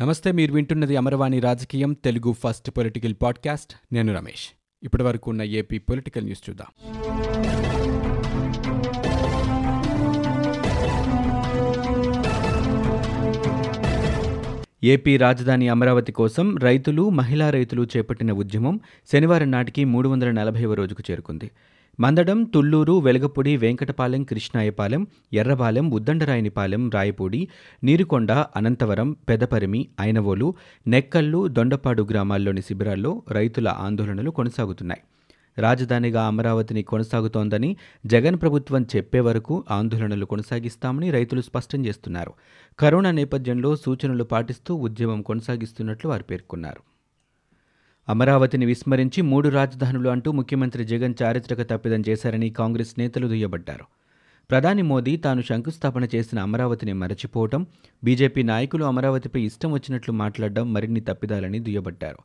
నమస్తే మీరు వింటున్నది అమరవాణి రాజకీయం తెలుగు ఫస్ట్ పొలిటికల్ పాడ్కాస్ట్. నేను రమేష్. ఇప్పటి వరకు ఉన్న ఏపీ పొలిటికల్ న్యూస్ చూద్దాం. ఏపీ రాజధాని అమరావతి కోసం రైతులు మహిళా రైతులు చేపట్టిన ఉద్యమం శనివారం నాటికి మూడు వందల నలభైవ రోజుకు చేరుకుంది. మందడం తుళ్ళూరు వెలగపూడి వెంకటపాలెం కృష్ణాయపాలెం ఎర్రబాలెం ఉద్దండరాయనిపాలెం రాయపూడి నీరుకొండ అనంతవరం పెదపరిమి ఐనవోలు నెక్కల్లు దొండపాడు గ్రామాల్లోని శిబిరాల్లో రైతుల ఆందోళనలు కొనసాగుతున్నాయి. రాజధానిగా అమరావతిని కొనసాగుతోందని జగన్ ప్రభుత్వం చెప్పే వరకు ఆందోళనలు కొనసాగిస్తామని రైతులు స్పష్టం చేస్తున్నారు. కరోనా నేపథ్యంలో సూచనలు పాటిస్తూ ఉద్యమం కొనసాగిస్తున్నట్లు వారు పేర్కొన్నారు. అమరావతిని విస్మరించి మూడు రాజధానులు అంటూ ముఖ్యమంత్రి జగన్ చారిత్రక తప్పిదం చేశారని కాంగ్రెస్ నేతలు దుయ్యబడ్డారు ప్రధాని మోదీ తాను శంకుస్థాపన చేసిన అమరావతిని మరచిపోవటం బీజేపీ నాయకులు అమరావతిపై ఇష్టం వచ్చినట్లు మాట్లాడడం మరిన్ని తప్పిదాలని దుయ్యబట్టారు.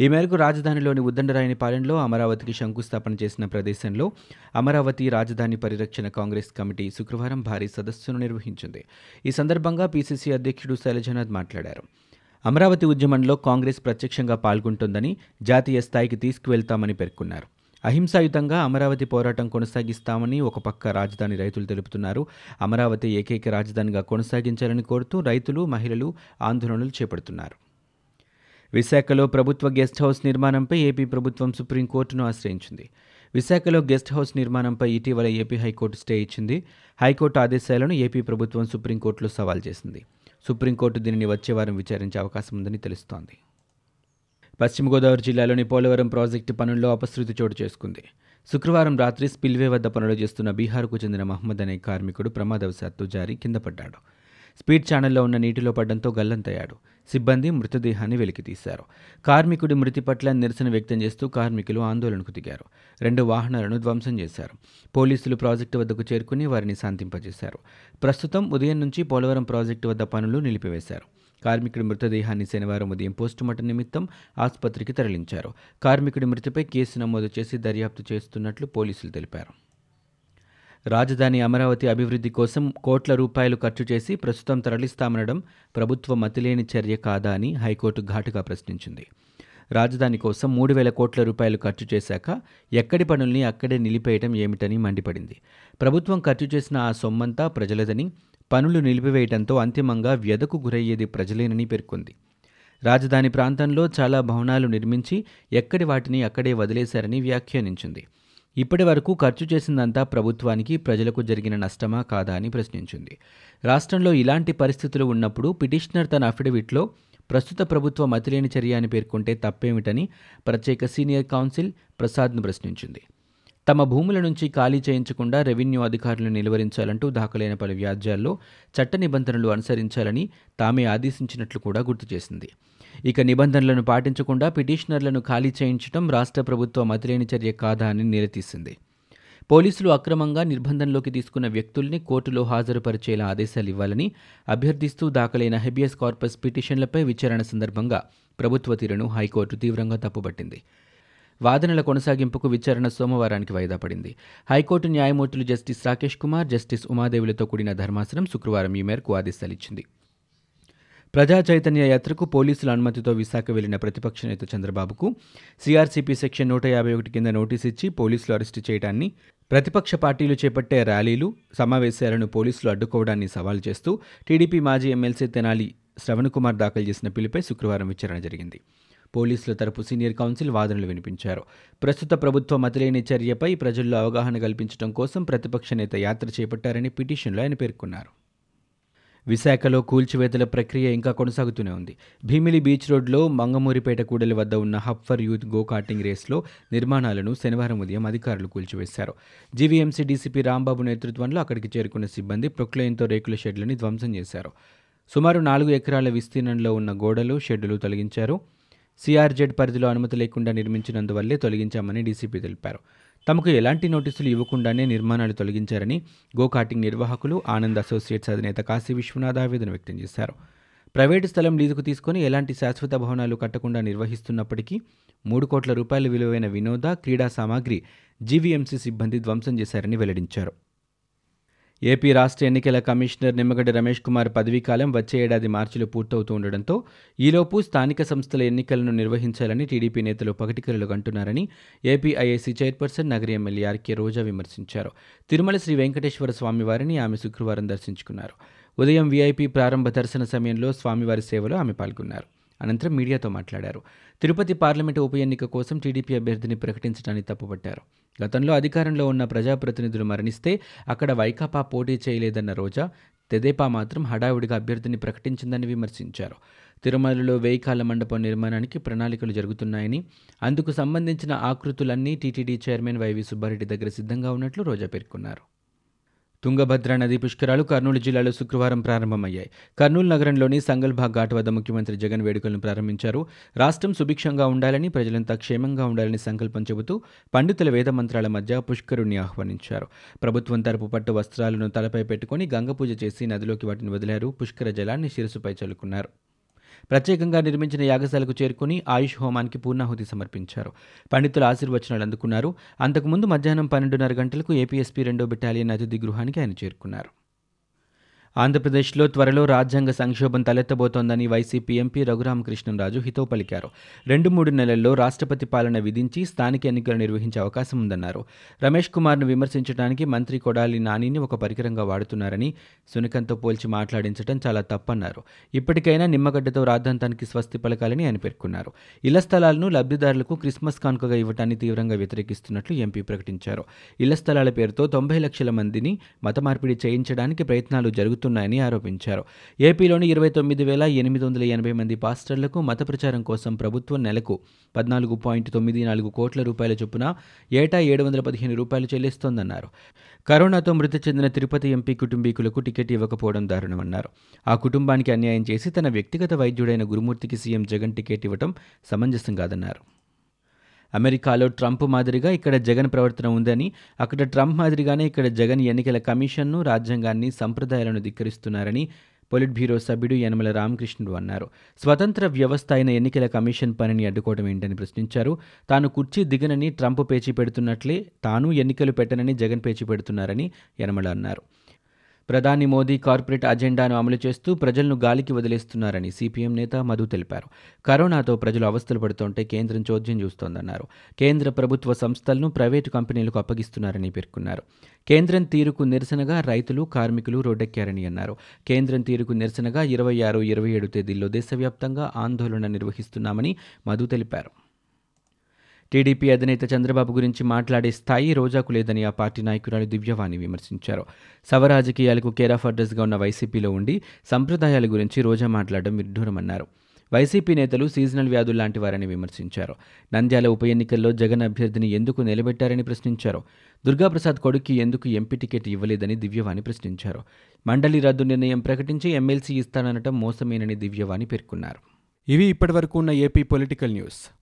ఈ మేరకు రాజధానిలోని ఉద్దండరాయని పాలెంలో అమరావతికి శంకుస్థాపన చేసిన ప్రదేశంలో అమరావతి రాజధాని పరిరక్షణ కాంగ్రెస్ కమిటీ శుక్రవారం భారీ సదస్సును నిర్వహించింది. ఈ సందర్భంగా పీసీసీ అధ్యక్షుడు శైలజనాథ్ మాట్లాడారు. అమరావతి ఉద్యమంలో కాంగ్రెస్ ప్రత్యక్షంగా పాల్గొంటుందని జాతీయ స్థాయికి తీసుకువెళ్తామని పేర్కొన్నారు. అహింసాయుతంగా అమరావతి పోరాటం కొనసాగిస్తామని ఒక పక్క రాజధాని రైతులు తెలుపుతున్నారు. అమరావతి ఏకైక రాజధానిగా కొనసాగించాలని కోరుతూ రైతులు మహిళలు ఆందోళనలు చేపడుతున్నారు. విశాఖలో ప్రభుత్వ గెస్ట్ హౌస్ నిర్మాణంపై ఏపీ ప్రభుత్వం సుప్రీంకోర్టును ఆశ్రయించింది. విశాఖలో గెస్ట్ హౌస్ నిర్మాణంపై ఇటీవల ఏపీ హైకోర్టు స్టే ఇచ్చింది. హైకోర్టు ఆదేశాలను ఏపీ ప్రభుత్వం సుప్రీంకోర్టులో సవాల్ చేసింది. సుప్రీంకోర్టు దీనిని వచ్చే వారం విచారించే అవకాశం ఉందని తెలుస్తోంది. పశ్చిమ గోదావరి జిల్లాలోని పోలవరం ప్రాజెక్టు పనుల్లో అపశృతి చోటు చేసుకుంది. శుక్రవారం రాత్రి స్పిల్వే వద్ద పనులు చేస్తున్న బీహార్కు చెందిన మహమ్మద్ అనే కార్మికుడు ప్రమాదవశాత్తు జారి కింద పడ్డాడు. స్పీడ్ ఛానల్లో ఉన్న నీటిలో పడడంతో గల్లంతయ్యాడు. సిబ్బంది మృతదేహాన్ని వెలికితీశారు. కార్మికుడి మృతి పట్ల నిరసన వ్యక్తం చేస్తూ కార్మికులు ఆందోళనకు దిగారు. రెండు వాహనాలను ధ్వంసం చేశారు. పోలీసులు ప్రాజెక్టు వద్దకు చేరుకుని వారిని శాంతింపజేశారు. ప్రస్తుతం ఉదయం నుంచి పోలవరం ప్రాజెక్టు వద్ద పనులు నిలిపివేశారు. కార్మికుడి మృతదేహాన్ని శనివారం ఉదయం పోస్టుమార్టం నిమిత్తం ఆసుపత్రికి తరలించారు. కార్మికుడి మృతిపై కేసు నమోదు చేసి దర్యాప్తు చేస్తున్నట్లు పోలీసులు తెలిపారు. రాజధాని అమరావతి అభివృద్ధి కోసం కోట్ల రూపాయలు ఖర్చు చేసి ప్రస్తుతం తరలిస్తామనడం ప్రభుత్వ మతిలేని చర్య కాదా అని హైకోర్టు ఘాటుగా ప్రశ్నించింది. రాజధాని కోసం మూడు వేల కోట్ల రూపాయలు ఖర్చు చేశాక ఎక్కడి పనుల్ని అక్కడే నిలిపేయటం ఏమిటని మండిపడింది. ప్రభుత్వం ఖర్చు చేసిన ఆ సొమ్మంతా ప్రజలదని పనులు నిలిపివేయడంతో అంతిమంగా వ్యధకు గురయ్యేది ప్రజలేనని పేర్కొంది. రాజధాని ప్రాంతంలో చాలా భవనాలు నిర్మించి ఎక్కడి వాటిని అక్కడే వదిలేశారని వ్యాఖ్యానించింది. ఇప్పటి వరకు ఖర్చు చేసిందంతా ప్రభుత్వానికి ప్రజలకు జరిగిన నష్టమా కాదా అని ప్రశ్నించింది. రాష్ట్రంలో ఇలాంటి పరిస్థితులు ఉన్నప్పుడు పిటిషనర్ తన అఫిడవిట్లో ప్రస్తుత ప్రభుత్వ మతిలేని చర్య అని పేర్కొంటే తప్పేమిటని ప్రత్యేక సీనియర్ కౌన్సిల్ ప్రసాద్ను ప్రశ్నించింది. తమ భూముల నుంచి ఖాళీ చేయించకుండా రెవెన్యూ అధికారులను నిలువరించాలంటూ దాఖలైన పలు వ్యాజ్యాల్లో చట్ట నిబంధనలు అనుసరించాలని తామే ఆదేశించినట్లు కూడా గుర్తు చేసింది. ఇక నిబంధనలను పాటించకుండా పిటిషనర్లను ఖాళీ చేయించడం రాష్ట్ర ప్రభుత్వ మతిలేని చర్య కాదా అని నిలదీసింది. పోలీసులు అక్రమంగా నిర్బంధంలోకి తీసుకున్న వ్యక్తుల్ని కోర్టులో హాజరుపరిచేలా ఆదేశాలు ఇవ్వాలని అభ్యర్థిస్తూ దాఖలైన హెబియస్ కార్పస్ పిటిషన్లపై విచారణ సందర్భంగా ప్రభుత్వ తీరును హైకోర్టు తీవ్రంగా తప్పుపట్టింది. వాదనల కొనసాగింపుకు విచారణ సోమవారానికి వాయిదా పడింది. హైకోర్టు న్యాయమూర్తులు జస్టిస్ రాకేష్ కుమార్ జస్టిస్ ఉమాదేవులతో కూడిన ధర్మాసనం శుక్రవారం ఈ మేరకు ఆదేశాలిచ్చింది. ప్రజా చైతన్య యాత్రకు పోలీసుల అనుమతితో విశాఖ వెళ్ళిన ప్రతిపక్ష నేత చంద్రబాబుకు సిఆర్సీపీ సెక్షన్ నూట యాభై ఒకటి కింద నోటీస్ ఇచ్చి పోలీసులు అరెస్టు చేయడాన్ని ప్రతిపక్ష పార్టీలు చేపట్టే ర్యాలీలు సమావేశాలను పోలీసులు అడ్డుకోవడాన్ని సవాల్ చేస్తూ టీడీపీ మాజీ ఎమ్మెల్సీ తెనాలి శ్రవణకుమార్ దాఖలు చేసిన పిలుపై శుక్రవారం విచారణ జరిగింది. పోలీసుల తరపు సీనియర్ కౌన్సిల్ వాదనలు వినిపించారు. ప్రస్తుత ప్రభుత్వ మతిలేని చర్యపై ప్రజల్లో అవగాహన కల్పించడం కోసం ప్రతిపక్ష నేత యాత్ర చేపట్టారని పిటిషన్లో ఆయన పేర్కొన్నారు. విశాఖలో కూల్చివేతల ప్రక్రియ ఇంకా కొనసాగుతూనే ఉంది. భీమిలి బీచ్ రోడ్లో మంగమూరిపేట కూడలి వద్ద ఉన్న hub for youth go karting రేస్లో నిర్మాణాలను శనివారం ఉదయం అధికారులు కూల్చివేశారు. జీవీఎంసీ డీసీపీ రాంబాబు నేతృత్వంలో అక్కడికి చేరుకున్న సిబ్బంది ప్రొక్లైన్తో రేకుల షెడ్లని ధ్వంసం చేశారు. సుమారు నాలుగు ఎకరాల విస్తీర్ణంలో ఉన్న గోడలు షెడ్డులు తొలగించారు. సిఆర్జెడ్ పరిధిలో అనుమతి లేకుండా నిర్మించినందువల్లే తొలగించామని డీసీపీ తెలిపారు. తమకు ఎలాంటి నోటీసులు ఇవ్వకుండానే నిర్మాణాలు తొలగించారని గోకాటింగ్ నిర్వాహకులు ఆనంద్ అసోసియేట్స్ అధినేత కాశీ విశ్వనాథ్ ఆవేదన వ్యక్తం చేశారు. ప్రైవేటు స్థలం లీజుకు తీసుకుని ఎలాంటి శాశ్వత భవనాలు కట్టకుండా నిర్వహిస్తున్నప్పటికీ మూడు కోట్ల రూపాయల విలువైన వినోద క్రీడా సామాగ్రి జీవీఎంసీ సిబ్బంది ధ్వంసం చేశారని వెల్లడించారు. ఏపీ రాష్ట్ర ఎన్నికల కమిషనర్ నిమ్మగడ్డ రమేష్ కుమార్ పదవీకాలం వచ్చే ఏడాది మార్చిలో పూర్తవుతూ ఉండడంతో ఈలోపు స్థానిక సంస్థల ఎన్నికలను నిర్వహించాలని టీడీపీ నేతలు పగటికలు అంటున్నారని AP IAC chairperson Nagari MLA RK Roja విమర్శించారు. తిరుమల శ్రీ వెంకటేశ్వర స్వామివారిని ఆమె శుక్రవారం దర్శించుకున్నారు. ఉదయం వీఐపీ ప్రారంభ దర్శన సమయంలో స్వామివారి సేవలో ఆమె పాల్గొన్నారు. అనంతరం మీడియాతో మాట్లాడారు. తిరుపతి పార్లమెంటు ఉప ఎన్నిక కోసం టీడీపీ అభ్యర్థిని ప్రకటించడాన్ని తప్పుపట్టారు. గతంలో అధికారంలో ఉన్న ప్రజాప్రతినిధులు మరణిస్తే అక్కడ వైకాపా పోటీ చేయలేదన్న రోజా తెదేపా మాత్రం హడావుడిగా అభ్యర్థిని ప్రకటించిందని విమర్శించారు. తిరుమలలో వేయికాల మండపం నిర్మాణానికి ప్రణాళికలు జరుగుతున్నాయని అందుకు సంబంధించిన ఆకృతులన్నీ టీటీడీ చైర్మన్ వైవి సుబ్బారెడ్డి దగ్గర సిద్ధంగా ఉన్నట్లు రోజా పేర్కొన్నారు. తుంగభద్ర నదీ పుష్కరాలు కర్నూలు జిల్లాలో శుక్రవారం ప్రారంభమయ్యాయి. కర్నూలు నగరంలోని సంగల్భాగ్ ఘాట్ వద్ద ముఖ్యమంత్రి జగన్ వేడుకలను ప్రారంభించారు. రాష్ట్రం సుభిక్షంగా ఉండాలని ప్రజలంతా క్షేమంగా ఉండాలని సంకల్పం చెబుతూ పండితుల వేద మంత్రాల మధ్య పుష్కరుణ్ణి ఆహ్వానించారు. ప్రభుత్వం తరపు పట్టు వస్త్రాలను తలపై పెట్టుకుని గంగపూజ చేసి నదిలోకి వాటిని వదిలారు. పుష్కర జలాన్ని శిరసుపై చల్లుకున్నారు. ప్రత్యేకంగా నిర్మించిన యాగశాలకు చేరుకుని ఆయుష్ హోమానికి పూర్ణాహుతి సమర్పించారు. పండితుల ఆశీర్వచనాలు అందుకున్నారు. అంతకుముందు మధ్యాహ్నం పన్నెండున్నర గంటలకు ఏపీఎస్పీ రెండో బెటాలియన్ అతిథి గృహానికి ఆయన చేరుకున్నారు. ఆంధ్రప్రదేశ్లో త్వరలో రాజ్యాంగ సంక్షోభం తలెత్తబోతోందని వైసీపీ ఎంపీ రఘురామకృష్ణంరాజు హితవు పలికారు. రెండు మూడు నెలల్లో రాష్ట్రపతి పాలన విధించి స్థానిక ఎన్నికలు నిర్వహించే అవకాశం ఉందన్నారు. రమేష్ కుమార్ను విమర్శించడానికి మంత్రి కొడాలి నానిని ఒక పరికరంగా వాడుతున్నారని సునకంతో పోల్చి మాట్లాడించడం చాలా తప్పన్నారు. ఇప్పటికైనా నిమ్మగడ్డతో రాద్ధాంతానికి స్వస్తి పలకాలని ఆయన పేర్కొన్నారు. ఇళ్ళ స్థలాలను లబ్ధిదారులకు క్రిస్మస్ కానుకగా ఇవ్వటాన్ని తీవ్రంగా వ్యతిరేకిస్తున్నట్లు ఎంపీ ప్రకటించారు. ఇళ్ళ స్థలాల పేరుతో తొంభై లక్షల మందిని మత మార్పిడి చేయించడానికి ప్రయత్నాలు జరుగుతున్నాయి. జరుగుతున్నాయని ఆరోపించారు. ఏపీలోని ఇరవై తొమ్మిది వేల ఎనిమిది వందల ఎనభై మంది పాస్టర్లకు మత ప్రచారం కోసం ప్రభుత్వం నెలకు పద్నాలుగు పాయింట్ తొమ్మిది నాలుగు కోట్ల రూపాయల చొప్పున ఏటా ఏడు వందల పదిహేను రూపాయలు చెల్లిస్తోందన్నారు. కరోనాతో మృతి చెందిన తిరుపతి ఎంపీ కుటుంబీకులకు టికెట్ ఇవ్వకపోవడం దారుణమన్నారు. ఆ కుటుంబానికి అన్యాయం చేసి తన వ్యక్తిగత వైద్యుడైన గురుమూర్తికి సీఎం జగన్ టికెట్ ఇవ్వడం సమంజసం కాదన్నారు. అమెరికాలో ట్రంప్ మాదిరిగా ఇక్కడ జగన్ ప్రవర్తన ఉందని అక్కడ ట్రంప్ మాదిరిగానే ఇక్కడ జగన్ ఎన్నికల కమిషన్ను రాజ్యాంగాన్ని సంప్రదాయాలను ధిక్కరిస్తున్నారని పొలిట్ బ్యూరో సభ్యుడు యనమల రామకృష్ణుడు అన్నారు. స్వతంత్ర వ్యవస్థ అయిన ఎన్నికల కమిషన్ పనిని అడ్డుకోవడం ఏంటని ప్రశ్నించారు. తాను కుర్చీ దిగనని ట్రంప్ పేచి పెడుతున్నట్లే తాను ఎన్నికలు పెట్టనని జగన్ పేచి పెడుతున్నారని యనమల అన్నారు. ప్రధాని మోదీ కార్పొరేట్ అజెండాను అమలు చేస్తూ ప్రజలను గాలికి వదిలేస్తున్నారని సిపిఎం నేత మధు తెలిపారు. కరోనాతో ప్రజలు అవస్థలు పడుతుంటే కేంద్రం చోద్యం చూస్తోందన్నారు. కేంద్ర ప్రభుత్వ సంస్థలను ప్రైవేటు కంపెనీలకు అప్పగిస్తున్నారని పేర్కొన్నారు. కేంద్రం తీరుకు నిరసనగా రైతులు కార్మికులు రోడ్డెక్కారని అన్నారు. కేంద్రం తీరుకు నిరసనగా ఇరవై ఆరు ఇరవై ఏడు తేదీల్లో దేశవ్యాప్తంగా ఆందోళన నిర్వహిస్తున్నామని మధు తెలిపారు. టీడీపీ అధినేత చంద్రబాబు గురించి మాట్లాడే స్థాయి రోజాకు లేదని ఆ పార్టీ నాయకురాలు దివ్యవాణి విమర్శించారు. సవ రాజకీయాలకు కేర్ ఆఫ్ అడ్రస్గా ఉన్న వైసీపీలో ఉండి సంప్రదాయాల గురించి రోజా మాట్లాడడం విడ్డూరమన్నారు. వైసీపీ నేతలు సీజనల్ వ్యాధులు లాంటి వారని విమర్శించారు. నంద్యాల ఉప ఎన్నికల్లో జగన్ అభ్యర్థిని ఎందుకు నిలబెట్టారని ప్రశ్నించారు. దుర్గాప్రసాద్ కొడుక్కి ఎందుకు ఎంపీ టికెట్ ఇవ్వలేదని దివ్యవాణి ప్రశ్నించారు. మండలి రద్దు నిర్ణయం ప్రకటించి ఎమ్మెల్సీ ఇస్తాననటం మోసమేనని దివ్యవాణి పేర్కొన్నారు. ఇవి ఇప్పటివరకు ఉన్న ఏపీ పొలిటికల్ న్యూస్.